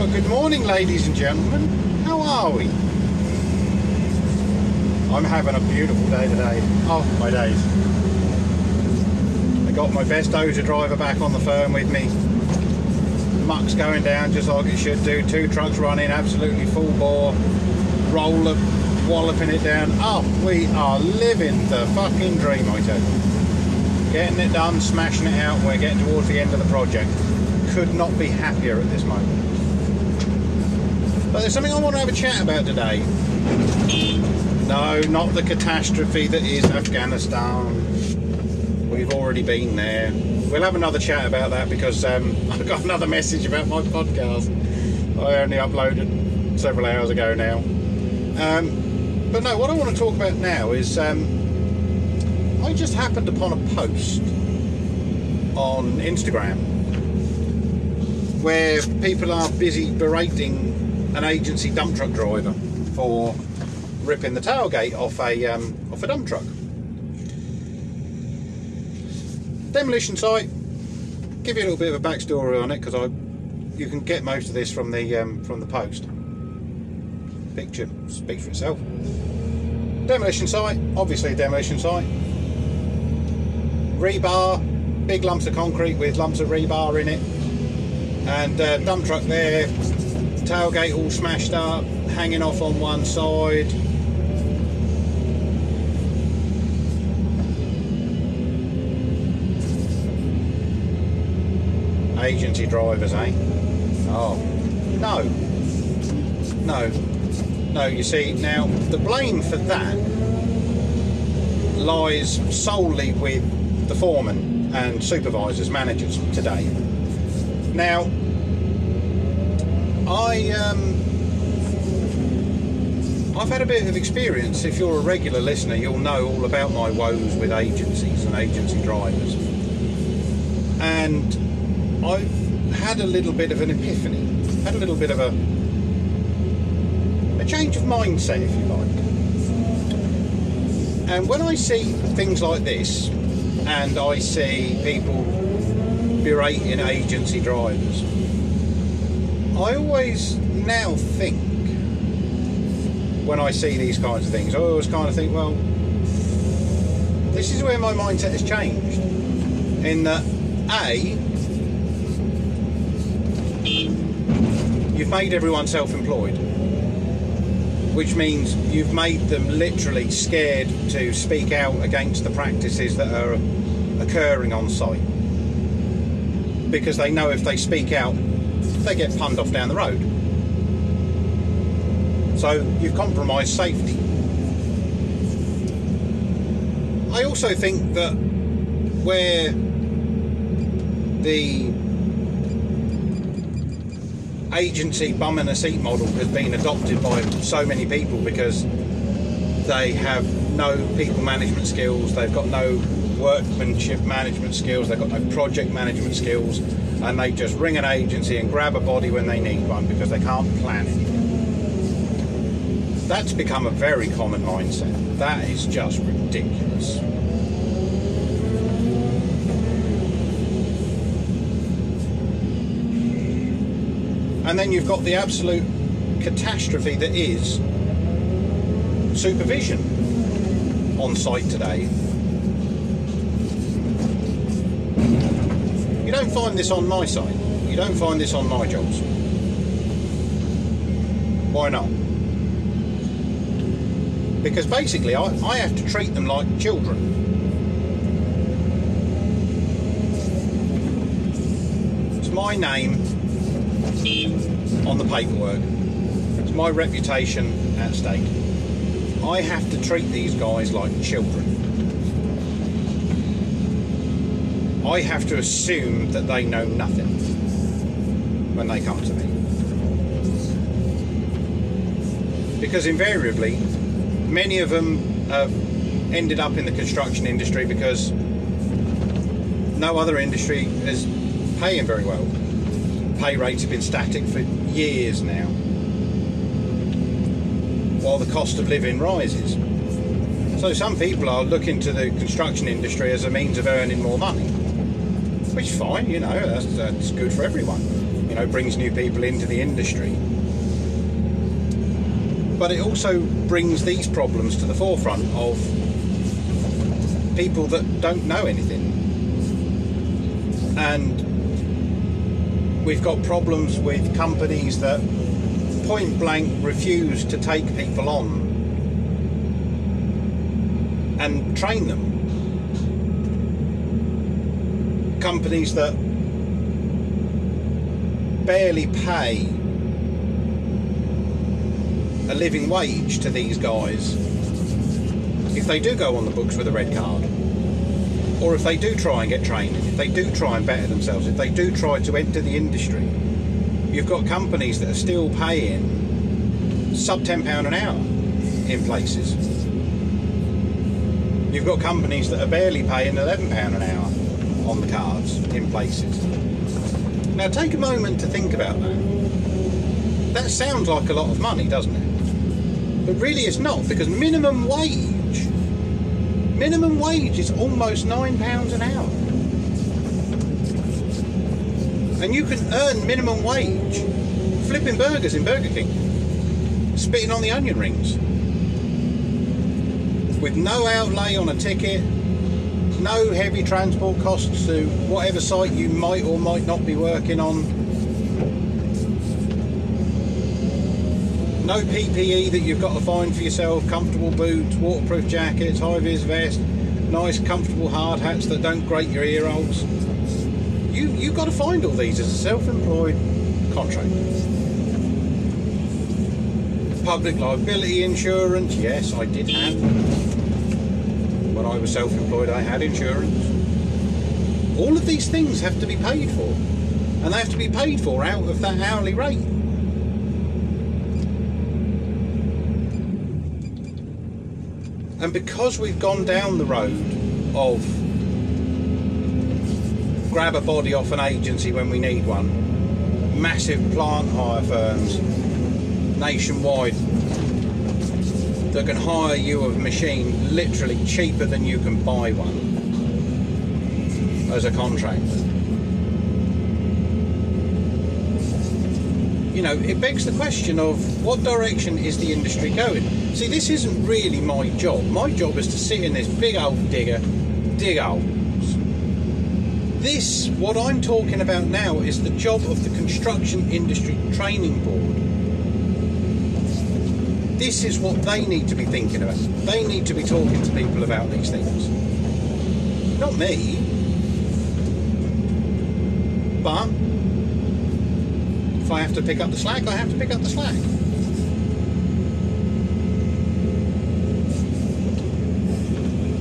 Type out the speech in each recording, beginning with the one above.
Well, good morning, ladies and gentlemen. How are we? I'm having a beautiful day today. Oh, my days. I got my best dozer driver back on the firm with me. Muck's going down just like it should do. Two trucks running, absolutely full bore. Roller walloping it down. Oh, we are living the fucking dream, I tell you. Getting it done, smashing it out. We're getting towards the end of the project. Could not be happier at this moment. But there's something I want to have a chat about today. No, not the catastrophe that is Afghanistan. We've already been there. We'll have another chat about that because um, I got another message about my podcast. I only uploaded several hours ago now. Um, but no, what I want to talk about now is um, I just happened upon a post on Instagram where people are busy berating an agency dump truck driver for ripping the tailgate off a um, off a dump truck. Demolition site. Give you a little bit of a backstory on it because I you can get most of this from the um, from the post. Picture speaks for itself. Demolition site, obviously a demolition site. Rebar, big lumps of concrete with lumps of rebar in it, and uh, dump truck there, tailgate all smashed up, hanging off on one side. Agency drivers, eh? Oh, no. No. No, you see, now the blame for that lies solely with the foreman and supervisors, managers today. Now, I um, I've had a bit of experience. If you're a regular listener, you'll know all about my woes with agencies and agency drivers. And I've had a little bit of an epiphany, had a little bit of a a change of mindset, if you like. And when I see things like this, and I see people berating agency drivers, I always now think when I see these kinds of things, I always kind of think, well, this is where my mindset has changed. In that, A, you've made everyone self employed, which means you've made them literally scared to speak out against the practices that are occurring on site. Because they know if they speak out, they get punned off down the road. So you've compromised safety. I also think that where the agency bum in a seat model has been adopted by so many people because they have no people management skills, they've got no workmanship management skills, they've got no project management skills, and they just ring an agency and grab a body when they need one because they can't plan it. That's become a very common mindset. That is just ridiculous. And then you've got the absolute catastrophe that is supervision on site today. You don't find this on my site. You don't find this on my jobs. Why not? Because basically, I, I have to treat them like children. It's my name on the paperwork. It's my reputation at stake. I have to treat these guys like children. I have to assume that they know nothing when they come to me. Because invariably, many of them have ended up in the construction industry because no other industry is paying very well. Pay rates have been static for years now, while the cost of living rises. So some people are looking to the construction industry as a means of earning more money, which is fine, you know, that's, that's good for everyone. you know, brings new people into the industry. But it also brings these problems to the forefront of people that don't know anything. And we've got problems with companies that point blank refuse to take people on and train them. Companies that barely pay a living wage to these guys if they do go on the books with a red card or if they do try and get training, if they do try and better themselves, if they do try to enter the industry, you've got companies that are still paying sub £10 an hour in places. You've got companies that are barely paying £11 an hour on the cards in places. Now take a moment to think about that. That sounds like a lot of money, doesn't it? But really it's not, because minimum wage Minimum wage is almost £9 an hour. And you can earn minimum wage flipping burgers in Burger King, spitting on the onion rings, with no outlay on a ticket, no heavy transport costs to whatever site you might or might not be working on, no PPE that you've got to find for yourself, comfortable boots, waterproof jackets, high-vis vest, nice comfortable hard hats that don't grate your ear holes. You, you've got to find all these as a self-employed contractor. Public liability insurance, yes, I did have. When I was self-employed, I had insurance. All of these things have to be paid for, and they have to be paid for out of that hourly rate. And because we've gone down the road of grab a body off an agency when we need one, massive plant hire firms nationwide that can hire you a machine literally cheaper than you can buy one as a contractor. You know, it begs the question of what direction is the industry going? See, this isn't really my job. My job is to sit in this big old digger, dig holes. This, what I'm talking about now, is the job of the Construction Industry Training Board. This is what they need to be thinking about. They need to be talking to people about these things. Not me. But if I have to pick up the slack, I have to pick up the slack.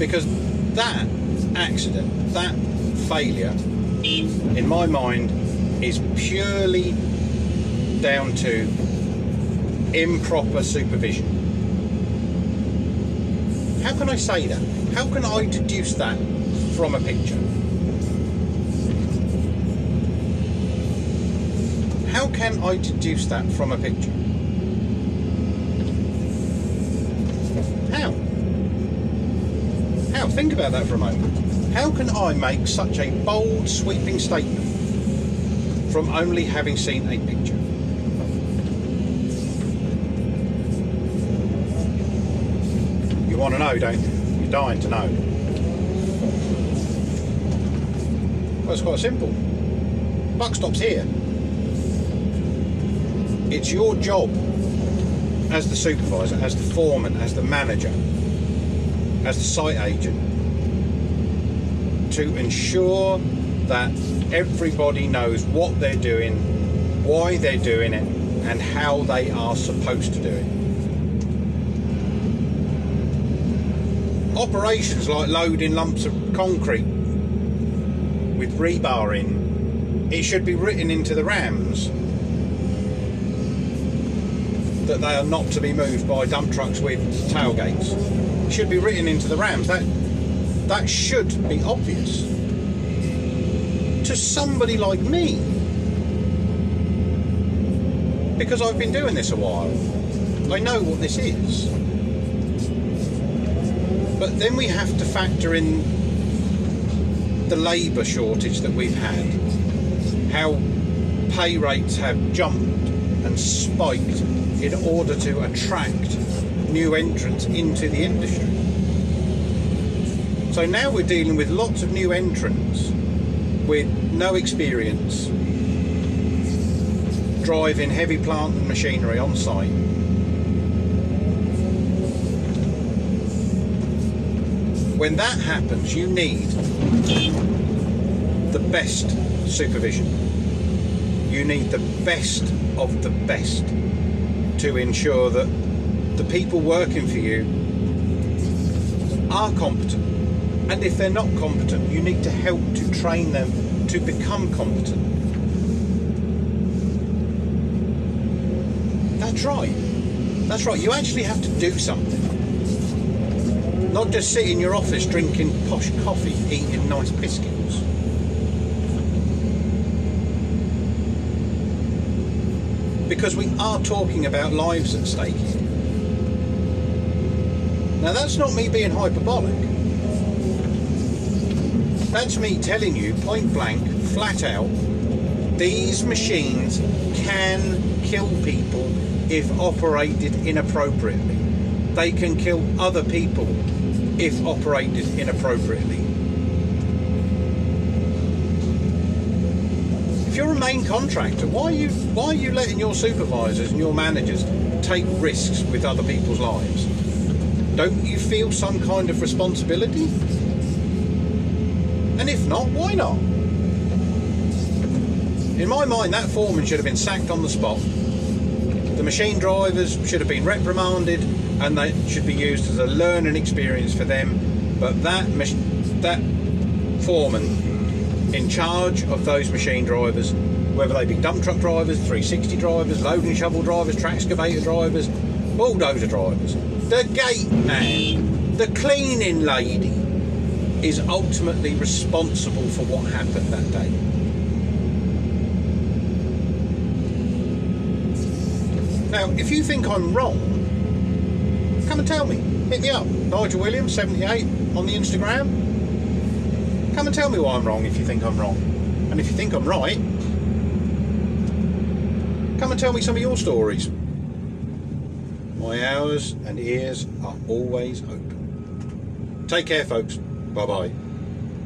because that accident, that failure, in my mind, is purely down to improper supervision. How can I say that? How can I deduce that from a picture? How can I deduce that from a picture? How? How? Think about that for a moment. How can I make such a bold, sweeping statement from only having seen a picture? You want to know, don't you? You're dying to know. Well, it's quite simple. Buck stops here. It's your job as the supervisor, as the foreman, as the manager, as the site agent to ensure that everybody knows what they're doing, why they're doing it, and how they are supposed to do it. Operations like loading lumps of concrete with rebar in, it should be written into the RAMs that they are not to be moved by dump trucks with tailgates. It should be written into the RAMs. That that should be obvious to somebody like me because I've been doing this a while. I know what this is. But then we have to factor in the labour shortage that we've had, how pay rates have jumped and spiked in order to attract new entrants into the industry. So now we're dealing with lots of new entrants with no experience driving heavy plant and machinery on site. When that happens, you need the best supervision. You need the best of the best to ensure that the people working for you are competent. And if they're not competent, you need to help to train them to become competent. That's right. That's right. You actually have to do something. Not just sit in your office drinking posh coffee, eating nice biscuits. Because we are talking about lives at stake here. Now, that's not me being hyperbolic. That's me telling you point blank, flat out, these machines can kill people if operated inappropriately. They can kill other people if operated inappropriately. If you're a main contractor, why are you why are you letting your supervisors and your managers take risks with other people's lives? Don't you feel some kind of responsibility? And if not, why not? In my mind, that foreman should have been sacked on the spot. The machine drivers should have been reprimanded, and they should be used as a learning experience for them. But that that foreman in charge of those machine drivers, whether they be dump truck drivers, 360 drivers, loading shovel drivers, track excavator drivers, bulldozer drivers, the gate man, the cleaning lady is ultimately responsible for what happened that day. Now, if you think I'm wrong, come and tell me. Hit me up. Nigel Williams, 78 on the Instagram. Come and tell me why I'm wrong if you think I'm wrong. And if you think I'm right, come and tell me some of your stories. My hours and ears are always open. Take care, folks. Bye bye.